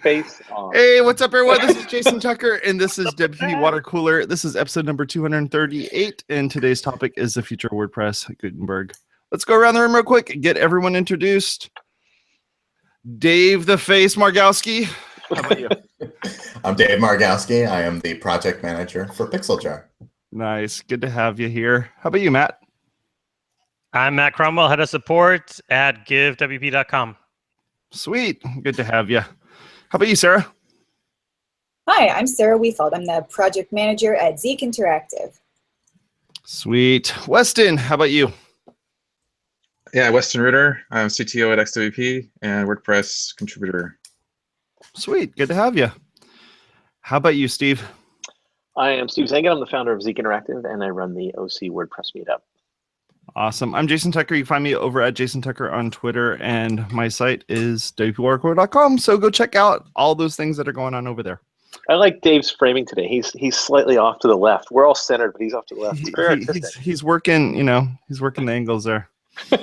Face on. Hey, what's up, everyone? This is Jason Tucker, and this is WP Water Cooler. This is episode number 238, and today's topic is the future of WordPress Gutenberg. Let's go around the room real quick and get everyone introduced. Dave the Face Margowski. How about you? I'm Dave Margowski. I am the project manager for PixelJar. nice. Good to have you here. How about you, Matt? I'm Matt Cromwell, head of support at givewp.com. Sweet. Good to have you. How about you, Sarah? Hi, I'm Sarah Wefald. I'm the project manager at Zeek Interactive. Sweet. Weston, how about you? Yeah, Weston Ruter. I'm CTO at XWP and WordPress contributor. Sweet. Good to have you. How about you, Steve? I am Steve Zehngut. I'm the founder of Zeek Interactive, and I run the OC WordPress meetup. Awesome. I'm Jason Tucker. You can find me over at Jason Tucker on Twitter, and my site is wpwatercooler.com. So go check out all those things that are going on over there. I like Dave's framing today. He's he's slightly off to the left. We're all centered, but he's off to the left. He- he- he's, he's working, you know, he's working the angles there.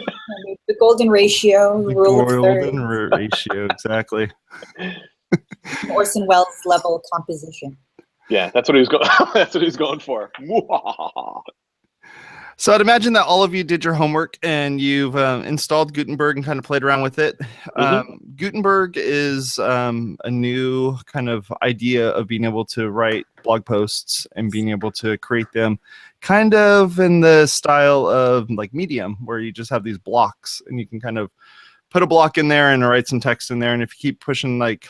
The golden ratio, The rule golden ratio, exactly. Orson Welles level composition. Yeah, that's what he was going. that's what he was going for. So I'd imagine that all of you did your homework and you've um, installed Gutenberg and kind of played around with it. Um, Gutenberg is um, a new kind of idea of being able to write blog posts and being able to create them kind of in the style of like Medium, where you just have these blocks and you can kind of put a block in there and write some text in there. And if you keep pushing like,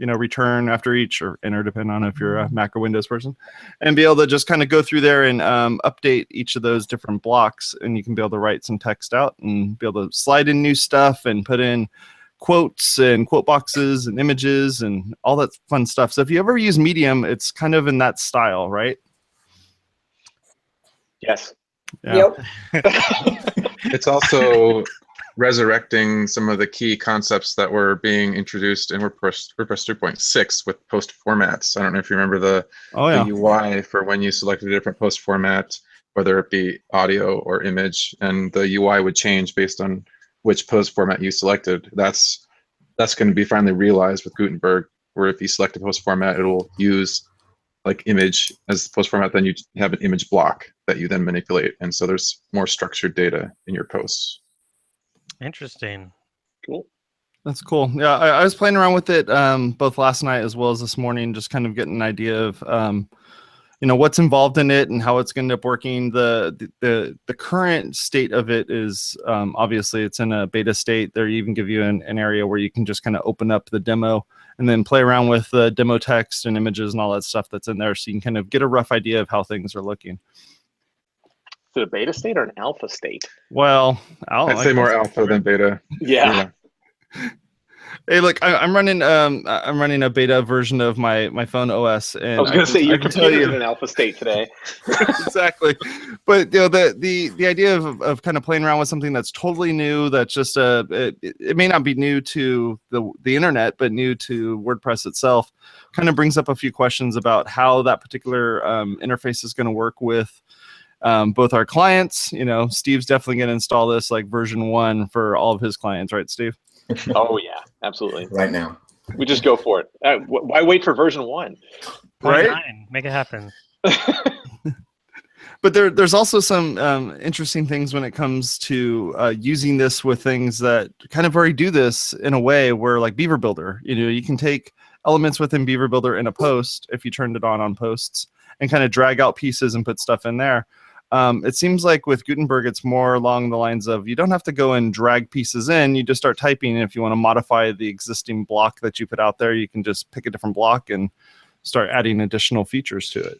you know, return after each or enter, depending on if you're a Mac or Windows person, and be able to just kind of go through there and um, update each of those different blocks and you can be able to write some text out and be able to slide in new stuff and put in quotes and quote boxes and images and all that fun stuff so if you ever use medium it's kind of in that style right yes. Yeah. Yep. It's also resurrecting some of the key concepts that were being introduced in WordPress WordPress 3.6 with post formats. I don't know if you remember the, oh yeah the UI for when you selected a different post format, whether it be audio or image, and the UI would change based on which post format you selected. That's that's going to be finally realized with Gutenberg, where if you select a post format, it'll use like image as the post format, then you have an image block that you then manipulate. And so there's more structured data in your posts. Interesting. Cool. That's cool. Yeah, I, I was playing around with it um, both last night as well as this morning, just kind of getting an idea of, um, you know, what's involved in it and how it's going to end up working. The, the the the current state of it is um, obviously it's in a beta state. They even give you an, an area where you can just kind of open up the demo and then play around with the demo text and images and all that stuff that's in there, so you can kind of get a rough idea of how things are looking. Is it a beta state or an alpha state? Well, I'll I'd say more alpha than beta. Yeah. Hey, look, I, I'm running um I- I'm running a beta version of my my phone OS, and I was going to say your I can you in an alpha state today. exactly, but you know the the the idea of of kind of playing around with something that's totally new, that's just a it, it may not be new to the the internet, but new to WordPress itself, kind of brings up a few questions about how that particular um, interface is going to work with. Um, both our clients, you know, Steve's definitely going to install this like version one for all of his clients, right, Steve? oh yeah, absolutely. Right now. We just go for it. Uh, wh- why wait for version one? Right? nine. Make it happen. but there, there's also some um, interesting things when it comes to uh, using this with things that kind of already do this in a way where like beaver builder you know you can take elements within beaver builder in a post if you turned it on on posts and kind of drag out pieces and put stuff in there um, it seems like with gutenberg it's more along the lines of you don't have to go and drag pieces in you just start typing and if you want to modify the existing block that you put out there you can just pick a different block and start adding additional features to it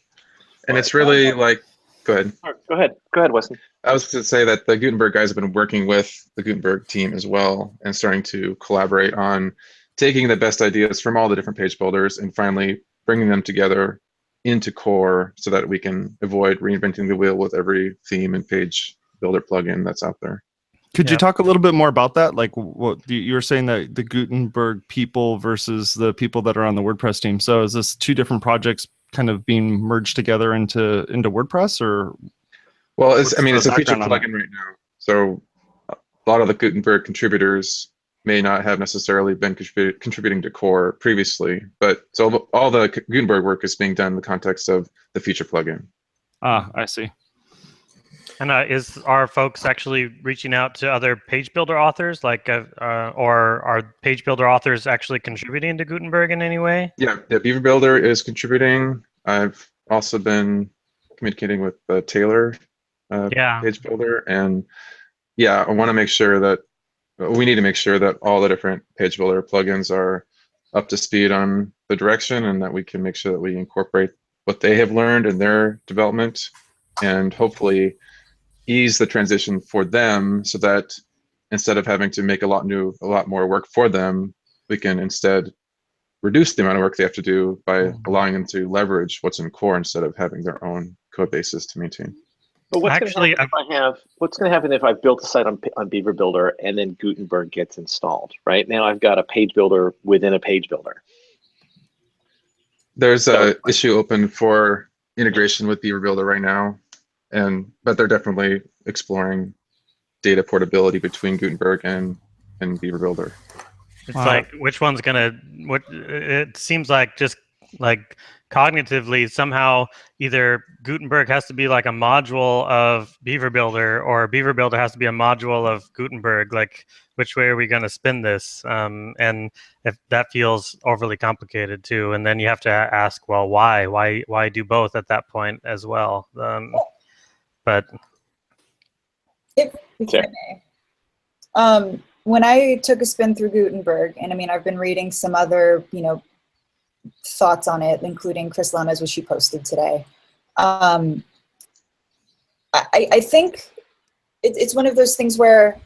And it's really like, go ahead. Go ahead. Go ahead, Weston. I was to say that the Gutenberg guys have been working with the Gutenberg team as well and starting to collaborate on taking the best ideas from all the different page builders and finally bringing them together into core so that we can avoid reinventing the wheel with every theme and page builder plugin that's out there. Could you talk a little bit more about that? Like what you you were saying that the Gutenberg people versus the people that are on the WordPress team. So is this two different projects kind of being merged together into into WordPress or Well, it's, I mean, it's a feature background on plugin right now. So a lot of the Gutenberg contributors may not have necessarily been contribu- contributing to core previously. But so all the Gutenberg work is being done in the context of the feature plugin. Ah, I see. And uh, is are folks actually reaching out to other page builder authors, like, uh, uh, or are page builder authors actually contributing to Gutenberg in any way? Yeah, yeah, Beaver Builder is contributing. I've also been communicating with uh, Tailor, uh, Yeah. Page Builder, and yeah, I want to make sure that we need to make sure that all the different Page Builder plugins are up to speed on the direction, and that we can make sure that we incorporate what they have learned in their development, and hopefully ease the transition for them, so that instead of having to make a lot new, a lot more work for them, we can instead reduce the amount of work they have to do by mm-hmm. allowing them to leverage what's in core instead of having their own code bases to maintain. But what's Actually, going to happen if I have? What's going to happen if I built a site on on Beaver Builder and then Gutenberg gets installed? Right now, I've got a page builder within a page builder. There's So- a issue open for integration with Beaver Builder right now, and but they're definitely exploring data portability between Gutenberg and and Beaver Builder. It's Wow. like which one's gonna what it seems like just like cognitively somehow either Gutenberg has to be like a module of Beaver Builder or Beaver Builder has to be a module of Gutenberg. Like which way are we gonna spin this? Um, and if that feels overly complicated too, and then you have to ask, well, why, why, why do both at that point as well? Um, but If, if Sure. Um, when I took a spin through Gutenberg, and I mean, I've been reading some other, you know, thoughts on it, including Chris Lema's, which she posted today. Um, I, I- think it, it's one of those things where,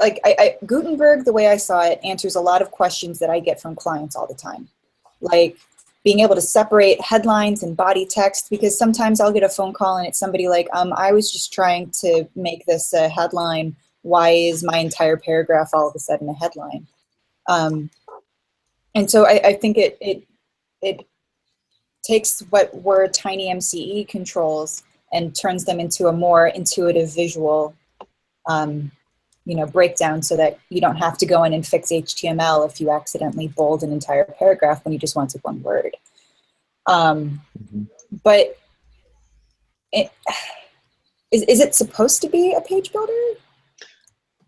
like, I, I, Gutenberg, the way I saw it, answers a lot of questions that I get from clients all the time. Like, being able to separate headlines and body text because sometimes I'll get a phone call and it's somebody like, um, I was just trying to make this a headline. Why is my entire paragraph all of a sudden a headline? Um, and so I, I think it it it takes what were tiny MCE controls and turns them into a more intuitive visual um, you know breakdown so that you don't have to go in and fix html if you accidentally bold an entire paragraph when you just wanted one word um, Mhm. but it, is, is it supposed to be a page builder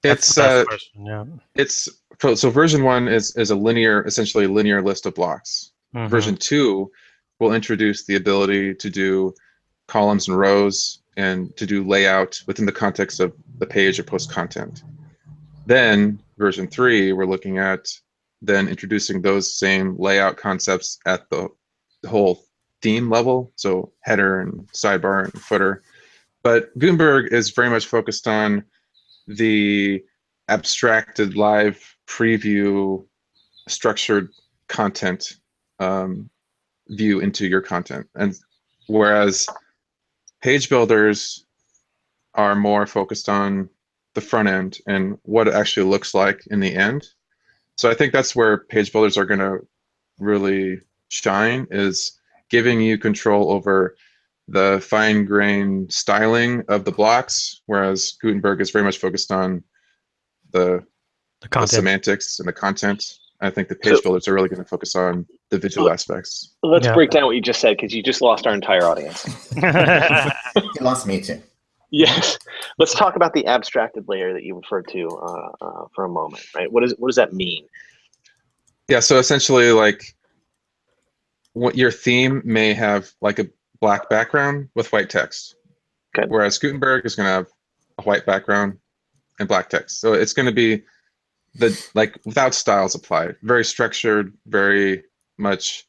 It's the uh, question, yeah. it's so, so version one is is a linear, essentially linear list of blocks. Mhm. Version two will introduce the ability to do columns and rows and to do layout within the context of the page or post content. Then version three, we're looking at then introducing those same layout concepts at the, the whole theme level, so header and sidebar and footer. But Gutenberg is very much focused on the abstracted live preview structured content um, view into your content. And whereas page builders are more focused on the front end and what it actually looks like in the end. So I think that's where page builders are going to really shine is giving you control over the fine grained styling of the blocks, whereas Gutenberg is very much focused on the, the the semantics and the content. I think the page So- builders are really going to focus on the visual aspects. Let's Yeah. break down what you just said because you just lost our entire audience. He lost me too. Yes, let's talk about the abstracted layer that you referred to uh, uh, for a moment. Right? What is what does that mean? Yeah, so essentially, like, what your theme may have like a black background with white text, Good. whereas Gutenberg is going to have a white background and black text. So it's going to be the like without styles applied, very structured, very much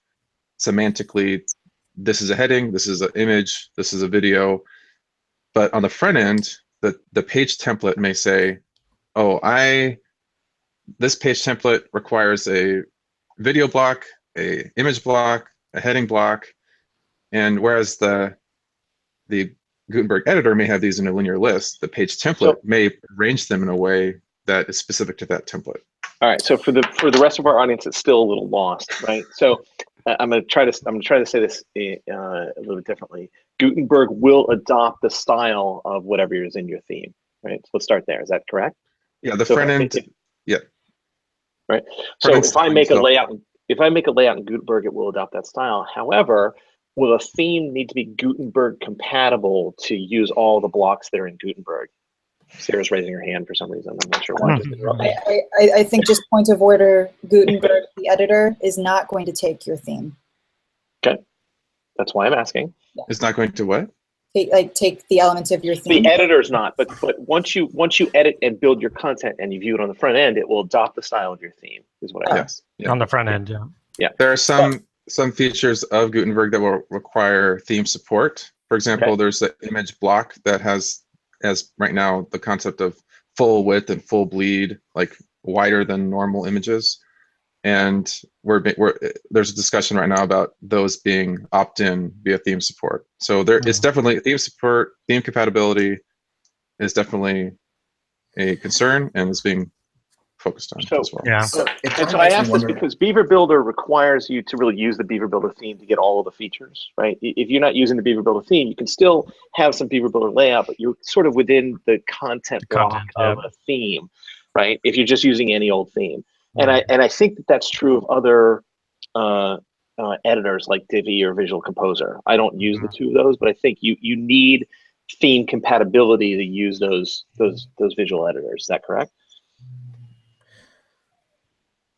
semantically. This is a heading. This is an image. This is a video. But on the front end, the the page template may say, "Oh, I this page template requires a video block, a image block, a heading block, and whereas the the Gutenberg editor may have these in a linear list, the page template So- may arrange them in a way that is specific to that template. All right. So for the for the rest of our audience, it's still a little lost, right? So uh, I'm going to try to I'm going to try to say this uh, a little bit differently. Gutenberg will adopt the style of whatever is in your theme, right? So let's start there. Is that correct? Yeah, the So front end. if- yeah. Right. so if I make a layout, if I make a layout in Gutenberg, it will adopt that style. However, will a theme need to be Gutenberg compatible to use all the blocks that are in Gutenberg? Sarah's raising her hand for some reason. I'm not sure why. Just interrupt. I, I, I think just point of order, Gutenberg, the editor, is not going to take your theme. Okay. That's why I'm asking. It's not going to what? Take, like, take the elements of your theme. The editor's not, but but once you once you edit and build your content and you view it on the front end, it will adopt the style of your theme. Is what I mean. Yes. Yeah. on the front end. Yeah. Yeah. There are some some features of Gutenberg that will require theme support. For example, Okay. there's the image block that has as right now the concept of full width and full bleed, like wider than normal images. And we're, we're there's a discussion right now about those being opt-in via theme support. So there is Mhm. definitely theme support, theme compatibility is definitely a concern and is being focused on So- as well. Yeah. So And so I makes me asked this because Beaver Builder requires you to really use the Beaver Builder theme to get all of the features, right? If you're not using the Beaver Builder theme, you can still have some Beaver Builder layout, but you're sort of within the content The block content, of a theme, right? If you're just using any old theme, and I and I think that that's true of other uh, uh, editors like Divi or Visual Composer. I don't use the two of those, but I think you you need theme compatibility to use those those those visual editors. Is that correct?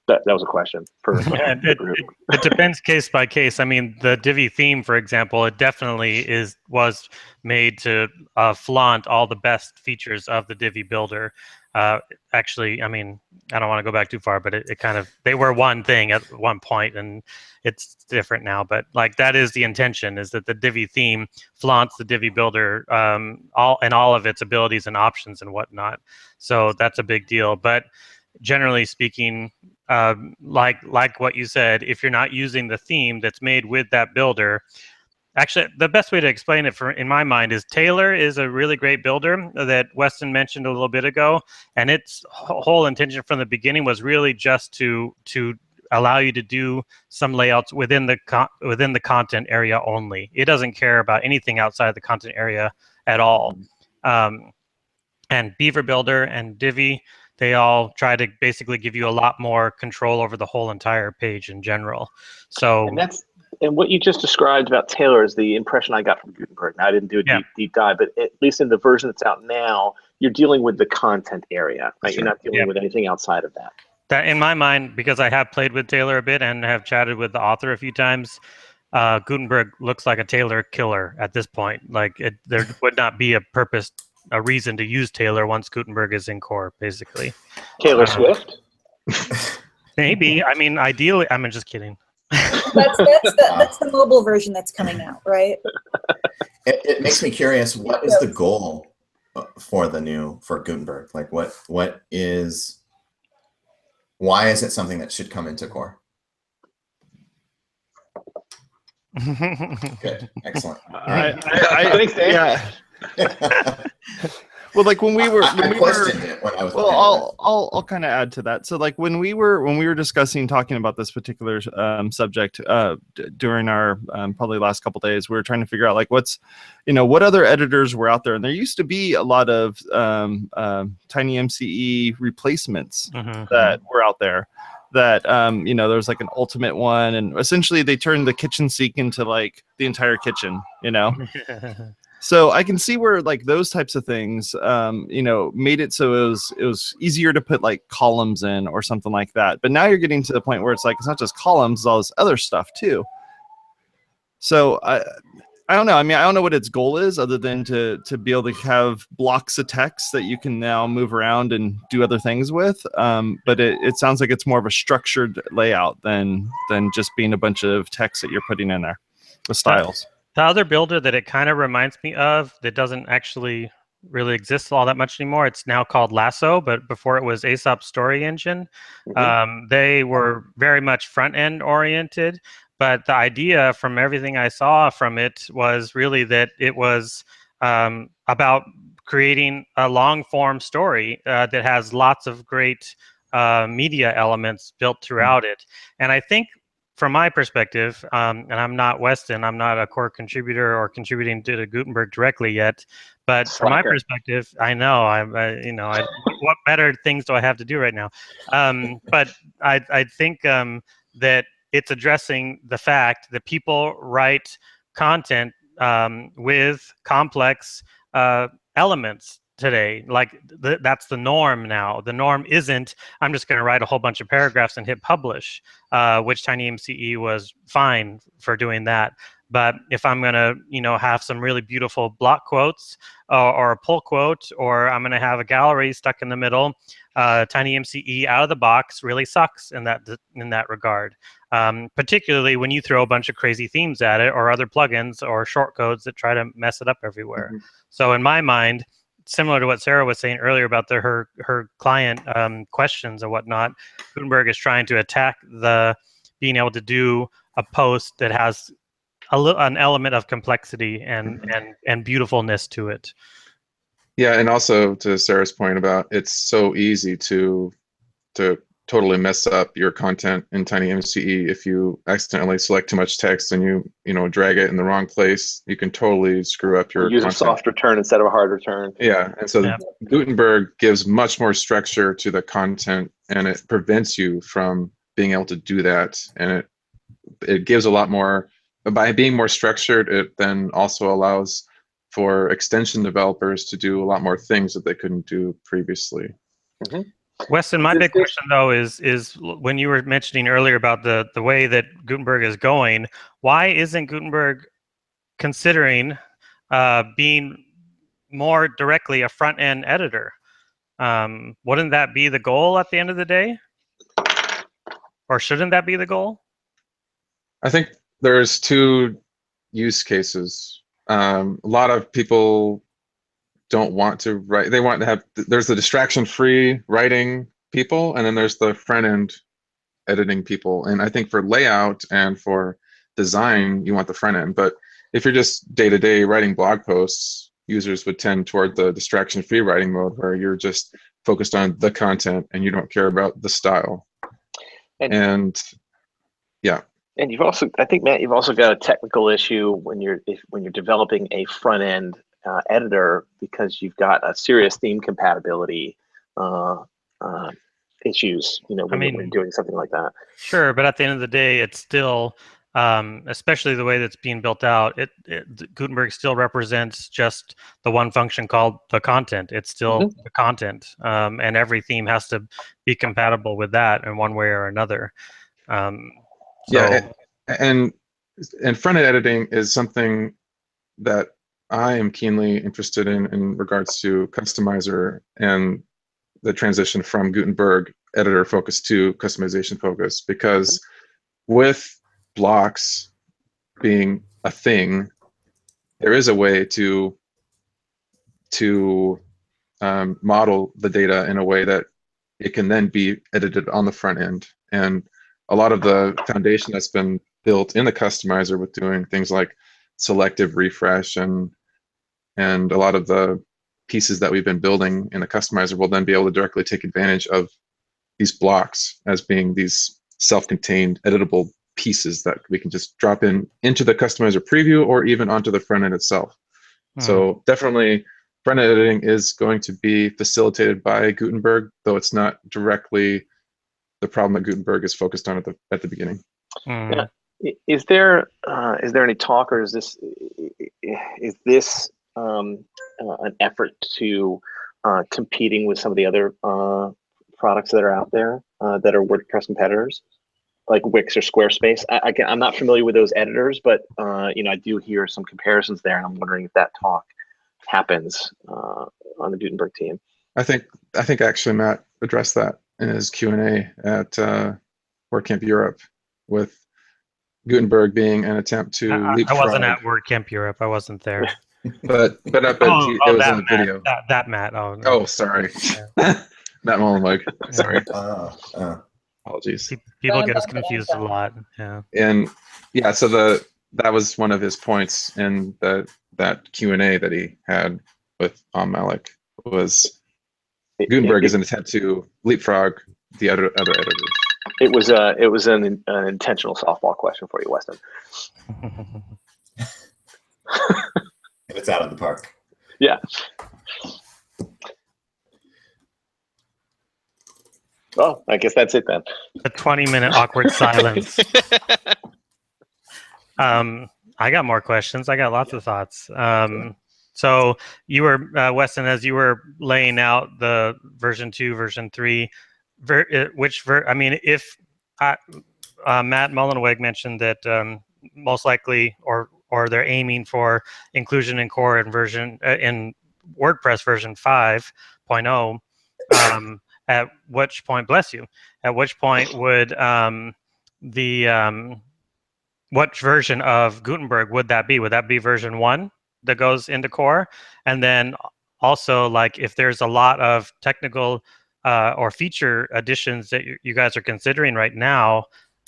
That, that was a question for Yeah, it, it, it depends case by case. I mean, the Divi theme, for example, it definitely is was made to uh, flaunt all the best features of the Divi builder. Uh, actually, I mean, I don't want to go back too far, but it, it kind of they were one thing at one point, and it's different now. But like that is the intention: is that the Divi theme flaunts the Divi builder um, all and all of its abilities and options and whatnot. So that's a big deal. But generally speaking, um, like like what you said, if you're not using the theme that's made with that builder, actually the best way to explain it for in my mind is Tailor is a really great builder that Weston mentioned a little bit ago, and its whole intention from the beginning was really just to to allow you to do some layouts within the con- within the content area only. It doesn't care about anything outside the content area at all. Um, and Beaver Builder and Divi, they all try to basically give you a lot more control over the whole entire page in general. So And that's and what you just described about Tailor is the impression I got from Gutenberg. Now I didn't do a Yeah. deep deep dive, but at least in the version that's out now, you're dealing with the content area, right? You're not dealing Yeah. with anything outside of that. that in my mind, because I have played with Tailor a bit and have chatted with the author a few times, uh, Gutenberg looks like a Tailor killer at this point. Like it, there would not be a purpose, a reason to use Tailor once Gutenberg is in core, basically. Taylor Uh, Swift. Maybe. I mean, ideally, I'm just kidding. That's, that's, the, that's the mobile version that's coming out, right? It, it makes me curious. What is the goal uh, for the new for Gutenberg? Like, what what is why is it something that should come into core? Good, excellent. I, I, I, Thanks, Dave. yeah. Well, like when we were, I, when I we were it when I was. well i'll i'll, I'll kind of add to that so like when we were when we were discussing talking about this particular um, subject uh, d- during our um, probably last couple days we were trying to figure out like what's you know what other editors were out there and there used to be a lot of um, um tiny mce replacements Mhm. that were out there that um you know there was like an ultimate one and essentially they turned the kitchen sink into like the entire kitchen you know so I can see where like those types of things, um, you know, made it so it was it was easier to put like columns in or something like that. But now you're getting to the point where it's like it's not just columns, it's all this other stuff too. So I I don't know. I mean, I don't know what its goal is other than to to be able to have blocks of text that you can now move around and do other things with. Um, but it, it sounds like it's more of a structured layout than than just being a bunch of text that you're putting in there with styles. The other builder that it kind of reminds me of that doesn't actually really exist all that much anymore. It's now called Lasso, but before it was Aesop Story Engine. Mhm. Um, they were very much front end oriented, but the idea from everything I saw from it was really that it was um, about creating a long form story uh, that has lots of great uh, media elements built throughout it. And I think from my perspective, um, and I'm not Weston, I'm not a core contributor or contributing to the Gutenberg directly yet. But from my perspective, I know I'm, uh, you know, I, what better things do I have to do right now? Um, but I, I think um, that it's addressing the fact that people write content um, with complex uh, elements today. Like th- that's the norm now. The norm isn't I'm just going to write a whole bunch of paragraphs and hit publish, uh, which TinyMCE was fine for doing that. But if I'm going to, you know, have some really beautiful block quotes uh, or a pull quote, or I'm going to have a gallery stuck in the middle, uh, TinyMCE out of the box really sucks in that in that regard. Um, particularly when you throw a bunch of crazy themes at it, or other plugins or shortcodes that try to mess it up everywhere. Mhm. So in my mind, similar to what Sarah was saying earlier about the, her her client um, questions and whatnot, Gutenberg is trying to attack the being able to do a post that has a an element of complexity and and and beautifulness to it. Yeah, and also to Sarah's point about it's so easy to to totally mess up your content in TinyMCE if you accidentally select too much text and you you know drag it in the wrong place. You can totally screw up your Use a soft return instead of a hard return. Yeah, and so Yeah. Gutenberg gives much more structure to the content, and it prevents you from being able to do that. And it it gives a lot more by being more structured. It then also allows for extension developers to do a lot more things that they couldn't do previously. Mm-hmm. Weston, my big question though is is when you were mentioning earlier about the the way that Gutenberg is going, why isn't Gutenberg considering uh, being more directly a front end editor? Um, wouldn't that be the goal at the end of the day, or shouldn't that be the goal? I think there's two use cases. Um, a lot of people don't want to write. They want to have. There's the distraction-free writing people, and then there's the front-end editing people. And I think for layout and for design, you want the front end. But if you're just day-to-day writing blog posts, users would tend toward the distraction-free writing mode, where you're just focused on the content and you don't care about the style. And- and And you've also, I think, Matt, you've also got a technical issue when you're if, when you're developing a front end uh, editor because you've got a serious theme compatibility uh, uh, issues. You know, when, you're, when doing something like that. Sure, but at the end of the day, it's still, um, especially the way that's being built out. It, it Gutenberg still represents just the one function called the content. It's still the content, um, and every theme has to be compatible with that in one way or another. Um, so, Yeah, and and front end editing is something that I am keenly interested in in regards to customizer and the transition from Gutenberg editor focus to customization focus because with blocks being a thing, there is a way to to um, model the data in a way that it can then be edited on the front end. And a lot of the foundation that's been built in the customizer with doing things like selective refresh and and a lot of the pieces that we've been building in the customizer will then be able to directly take advantage of these blocks as being these self-contained editable pieces that we can just drop in into the customizer preview or even onto the front end itself. hmm. So definitely front end editing is going to be facilitated by Gutenberg, though it's not directly the problem that Gutenberg is focused on at the at the beginning. hmm. Yeah. Is there uh, is there any talk, or is this is this um, uh, an effort to uh, competing with some of the other uh, products that are out there uh, that are WordPress competitors, like Wix or Squarespace? I, I can, I'm not familiar with those editors, but uh, you know I do hear some comparisons there, and I'm wondering if that talk happens uh, on the Gutenberg team. I think I think actually Matt addressed that in his Q and A at uh, WordCamp Europe, with Gutenberg being an attempt to I, I- I wasn't at WordCamp Europe. I wasn't there. but but up at oh, T- oh, it was that in the Matt, video. That, that Matt. Oh, no. Oh, sorry, Matt Mullenweg. Sorry, Oh, oh. apologies. People get us confused a lot. Yeah. and yeah so the that was one of his points in the that q&a that he had with Om Malik was It- gutenberg it- is an attempt to leapfrog the other other editors It was a it was an, an intentional softball question for you, Weston. And it's out of the park. Yeah. Oh, I guess that's it then. a 20 minute awkward silence. Um, I got more questions. I got lots of thoughts. Um, so you were uh, Weston, as you were laying out the version two, version three, ver- uh, which ver- I mean, if I, uh, Matt Mullenweg mentioned that um, most likely, or or they're aiming for inclusion in core and version uh, in WordPress version 5.0. Um, at which point, bless you, at which point would um, the um, what version of Gutenberg would that be? Would that be version one that goes into core? And then also, like, if there's a lot of technical uh, or feature additions that you, guys are considering right now,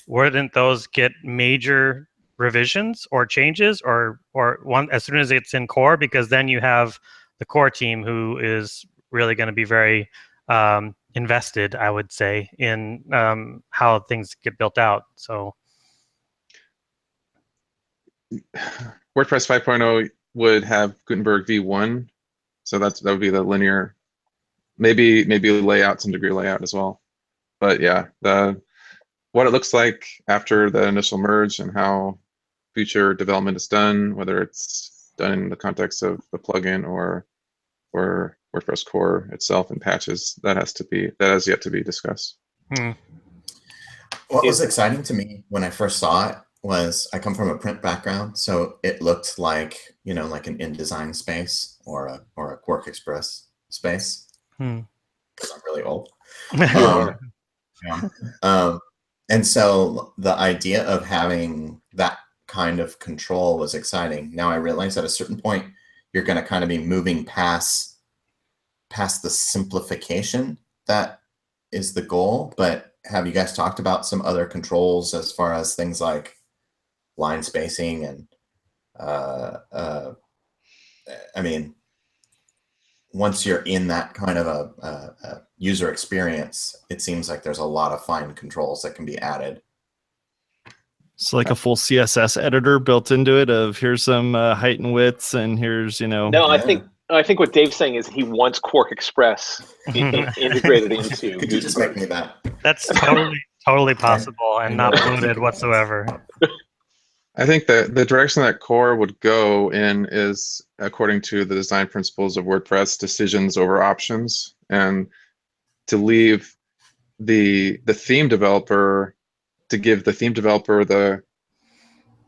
wouldn't those get major revisions or changes, or or one as soon as it's in core? Because then you have the core team who is really going to be very um, invested, I would say, in um, how things get built out. So. WordPress 5.0 would have Gutenberg v1, so that's that would be the linear, maybe maybe layout, some degree layout as well. But yeah, the what it looks like after the initial merge and how future development is done, whether it's done in the context of the plugin or or WordPress core itself and patches, that has to be that has yet to be discussed. Hmm. What was exciting to me when I first saw it was I come from a print background, so it looked like you know like an InDesign space or a or a QuarkXPress space. Hmm. Because I'm really old. Um, yeah. um, and so the idea of having that kind of control was exciting. Now I realize at a certain point you're going to kind of be moving past past the simplification that is the goal. But have you guys talked about some other controls as far as things like line spacing and uh, uh, I mean, once you're in that kind of a, a, a user experience, it seems like there's a lot of fine controls that can be added. So like a full CSS editor built into it of here's some uh, height and widths and here's you know No, I Yeah. think I think what Dave's saying is he wants QuarkXPress i- i- integrated into. Could you just make me that? That's totally totally possible and not Yeah. polluted whatsoever. I think that the direction that core would go in is according to the design principles of WordPress, decisions over options, and to leave the the theme developer to give the theme developer the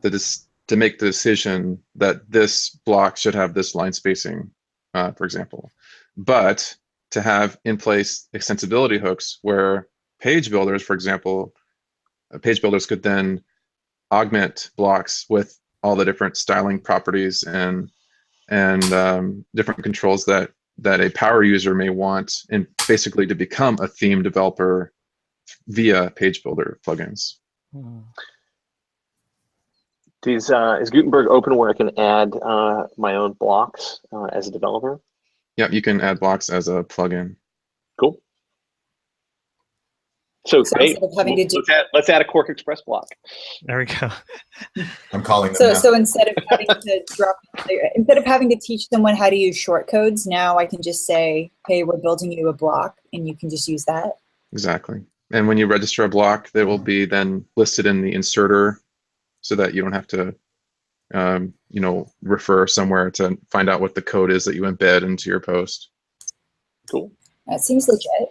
the dis- to make the decision that this block should have this line spacing, uh, for example, but to have in place extensibility hooks where page builders, for example, uh, page builders could then augment blocks with all the different styling properties and and um, different controls that that a power user may want and basically to become a theme developer via page builder plugins Is, uh, is Gutenberg open where I can add uh, my own blocks uh, as a developer? yeah you can add blocks as a plugin Cool. So, So hey, instead of having to do- let's, add, let's add a QuarkXPress block. There we go. I'm calling them So, now. so instead of having to drop, instead of having to teach someone how to use shortcodes, now I can just say, "Hey, we're building you a block," and you can just use that. exactly and when you register a block they will be then listed in the inserter so that you don't have to um, you know refer somewhere to find out what the code is that you embed into your post Cool. That seems legit.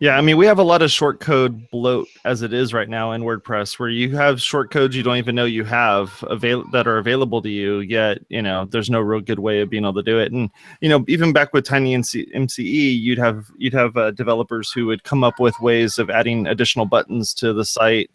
Yeah, I mean, we have a lot of short code bloat as it is right now in WordPress, where you have short codes you don't even know you have avail- that are available to you. Yet, you know, there's no real good way of being able to do it. And you know, even back with Tiny NC- MCE, you'd have you'd have uh, developers who would come up with ways of adding additional buttons to the site,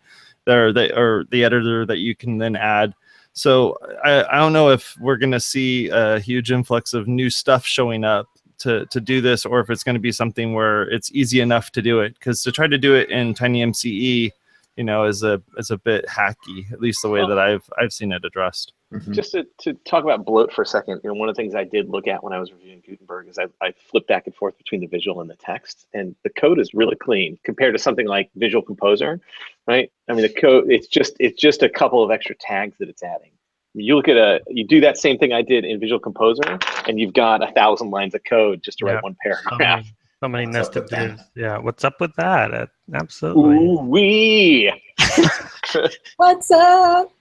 there that or the editor that you can then add. So I, I don't know if we're going to see a huge influx of new stuff showing up to to do this or if it's going to be something where it's easy enough to do it because to try to do it in tiny mce you know, is a is a bit hacky, at least the way Well- that I've I've seen it addressed. Mhm. Just to, to talk about bloat for a second, you know, one of the things I did look at when I was reviewing Gutenberg is I, I flipped back and forth between the visual and the text, and the code is really clean compared to something like Visual Composer, right? I mean, the code it's just it's just a couple of extra tags that it's adding. You look at a you do that same thing I did in Visual Composer, and you've got a thousand lines of code just to Yeah. write one So paragraph. many, so many nested with that? divs. Yeah, what's up with that? Uh, absolutely. Ooh wee! What's up?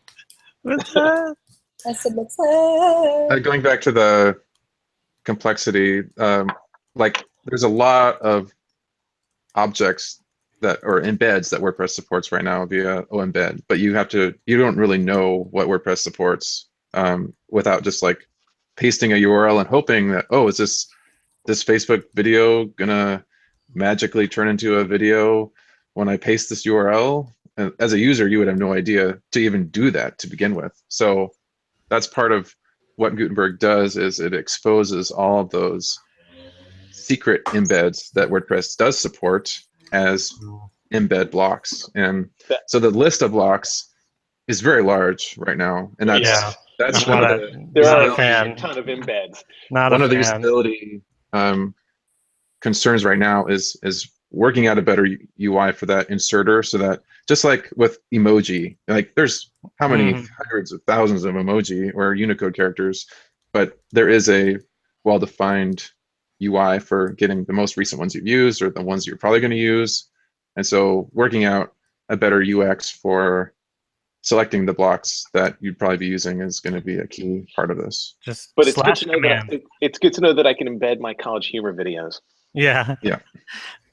What's up? I said, what's up? Uh, going back to the complexity, um, like there's a lot of objects that or embeds that WordPress supports right now via OEmbed, but you have to you don't really know what WordPress supports um, without just like pasting a URL and hoping that oh is this this Facebook video gonna magically turn into a video when I paste this URL? And as a user, you would have no idea to even do that to begin with. So that's part of what Gutenberg does is it exposes all of those secret embeds that WordPress does support as embed blocks. And so the list of blocks is very large right now. And that's Yeah. that's I'm one not of the There not are a a fan. ton of embeds. Not one a of the fan. usability um, concerns right now is is working out a better UI for that inserter so that just like with emoji, like there's how many Mhm. hundreds of thousands of emoji or Unicode characters, but there is a well-defined UI for getting the most recent ones you've used or the ones you're probably going to use. And so working out a better UX for selecting the blocks that you'd probably be using is going to be a key part of this. Just But it's good to know that. I, it's good to know that I can embed my college humor videos. Yeah. Yeah.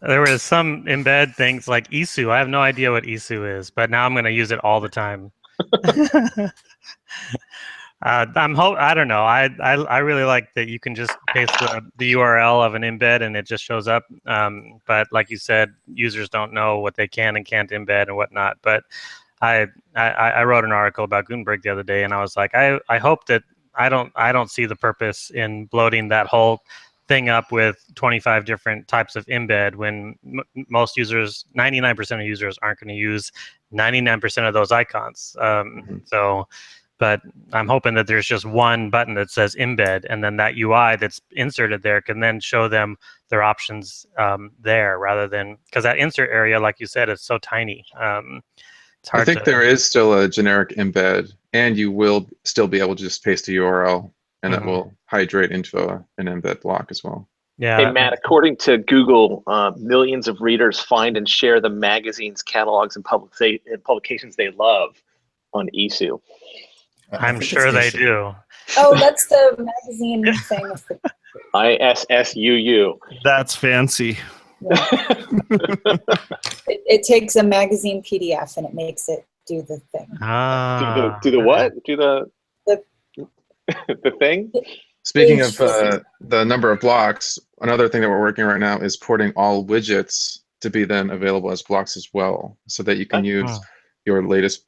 There was some embed things like Issuu. I have no idea what Issuu is, but now I'm going to use it all the time. uh, I'm hope I don't know. I, I I really like that you can just paste the, the URL of an embed and it just shows up. Um, but like you said, users don't know what they can and can't embed and whatnot. But I, I I wrote an article about Gutenberg the other day, and I was like, I I hope that I don't I don't see the purpose in bloating that whole thing up with 25 different types of embed when m- most users 99% of users aren't going to use 99% of those icons um, Mhm. so but i'm hoping that there's just one button that says embed and then that ui that's inserted there can then show them their options um, there rather than because that insert area like you said is so tiny um, it's hard I think to, there is still a generic embed, and you will still be able to just paste a URL, and Mhm. that will hydrate into a, an embed block as well. yeah Hey Matt, according to Google, uh, millions of readers find and share the magazines, catalogs, and, publica- and publications they love on E ISU. I i'm sure they do Oh, that's the magazine thing. with the- I S S U U. That's fancy. It, it takes a magazine PDF and it makes it do the thing. Do the ah, do the what? Do the The- the thing? Speaking of uh, the number of blocks, another thing that we're working right now is porting all widgets to be then available as blocks as well, so that you can use your latest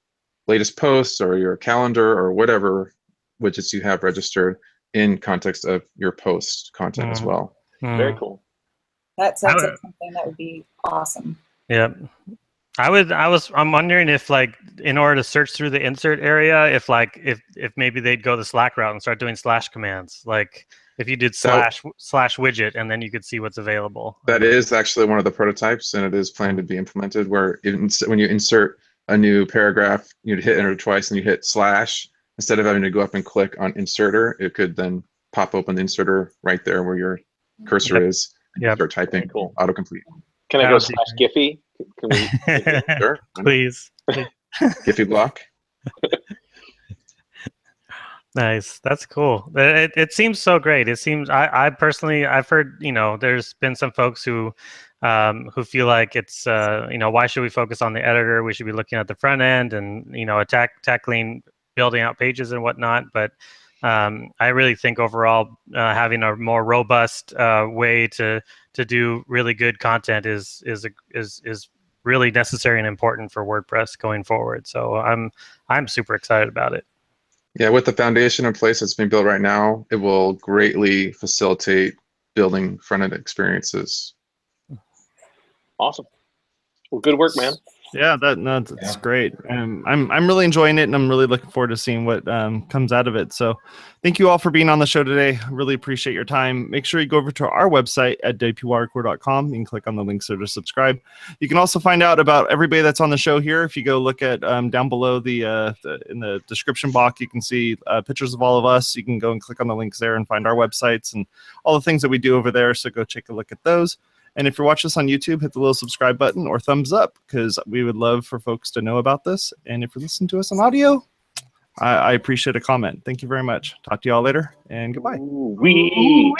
latest posts or your calendar or whatever widgets you have registered in context of your post content as Mhm. well. Hmm. Very cool. That sounds like something that would be awesome. Yep. I would I was I'm wondering if like in order to search through the insert area, if like if if maybe they'd go the Slack route and start doing slash commands. Like if you did slash slash widget and then you could see what's available. That is actually one of the prototypes, and it is planned to be implemented. Where in, when you insert a new paragraph, you'd hit enter twice, and you hit slash instead of having to go up and click on inserter. It could then pop open the inserter right there where your cursor Yep. is. and Yep. Start typing. Very cool. Autocomplete. Can I go would be slash Giphy? Can we? Sure. Please. Giphy block. Nice. That's cool. It, it seems so great. It seems I, I personally I've heard, you know, there's been some folks who um, who feel like it's uh, you know, why should we focus on the editor? We should be looking at the front end and, you know, attack tackling building out pages and whatnot. But um, I really think overall uh, having a more robust uh, way to to do really good content is is a, is is really necessary and important for WordPress going forward. So I'm I'm super excited about it. Yeah, with the foundation in place that's being built right now, it will greatly facilitate building front end experiences. Awesome. Well, good work, man. Yeah, that no, that's Yeah. great. Um, I'm I'm really enjoying it, and I'm really looking forward to seeing what um, comes out of it. So, thank you all for being on the show today. Really appreciate your time. Make sure you go over to our website at wpwatercooler.com. You can click on the links there to subscribe. You can also find out about everybody that's on the show here. If you go look at um, down below the, uh, the in the description box, you can see uh, pictures of all of us. You can go and click on the links there and find our websites and all the things that we do over there. So go take a look at those. And if you're watching this on YouTube, hit the little subscribe button or thumbs up because we would love for folks to know about this. And if you're listening to us on audio, I, I appreciate a comment. Thank you very much. Talk to you all later and goodbye. We.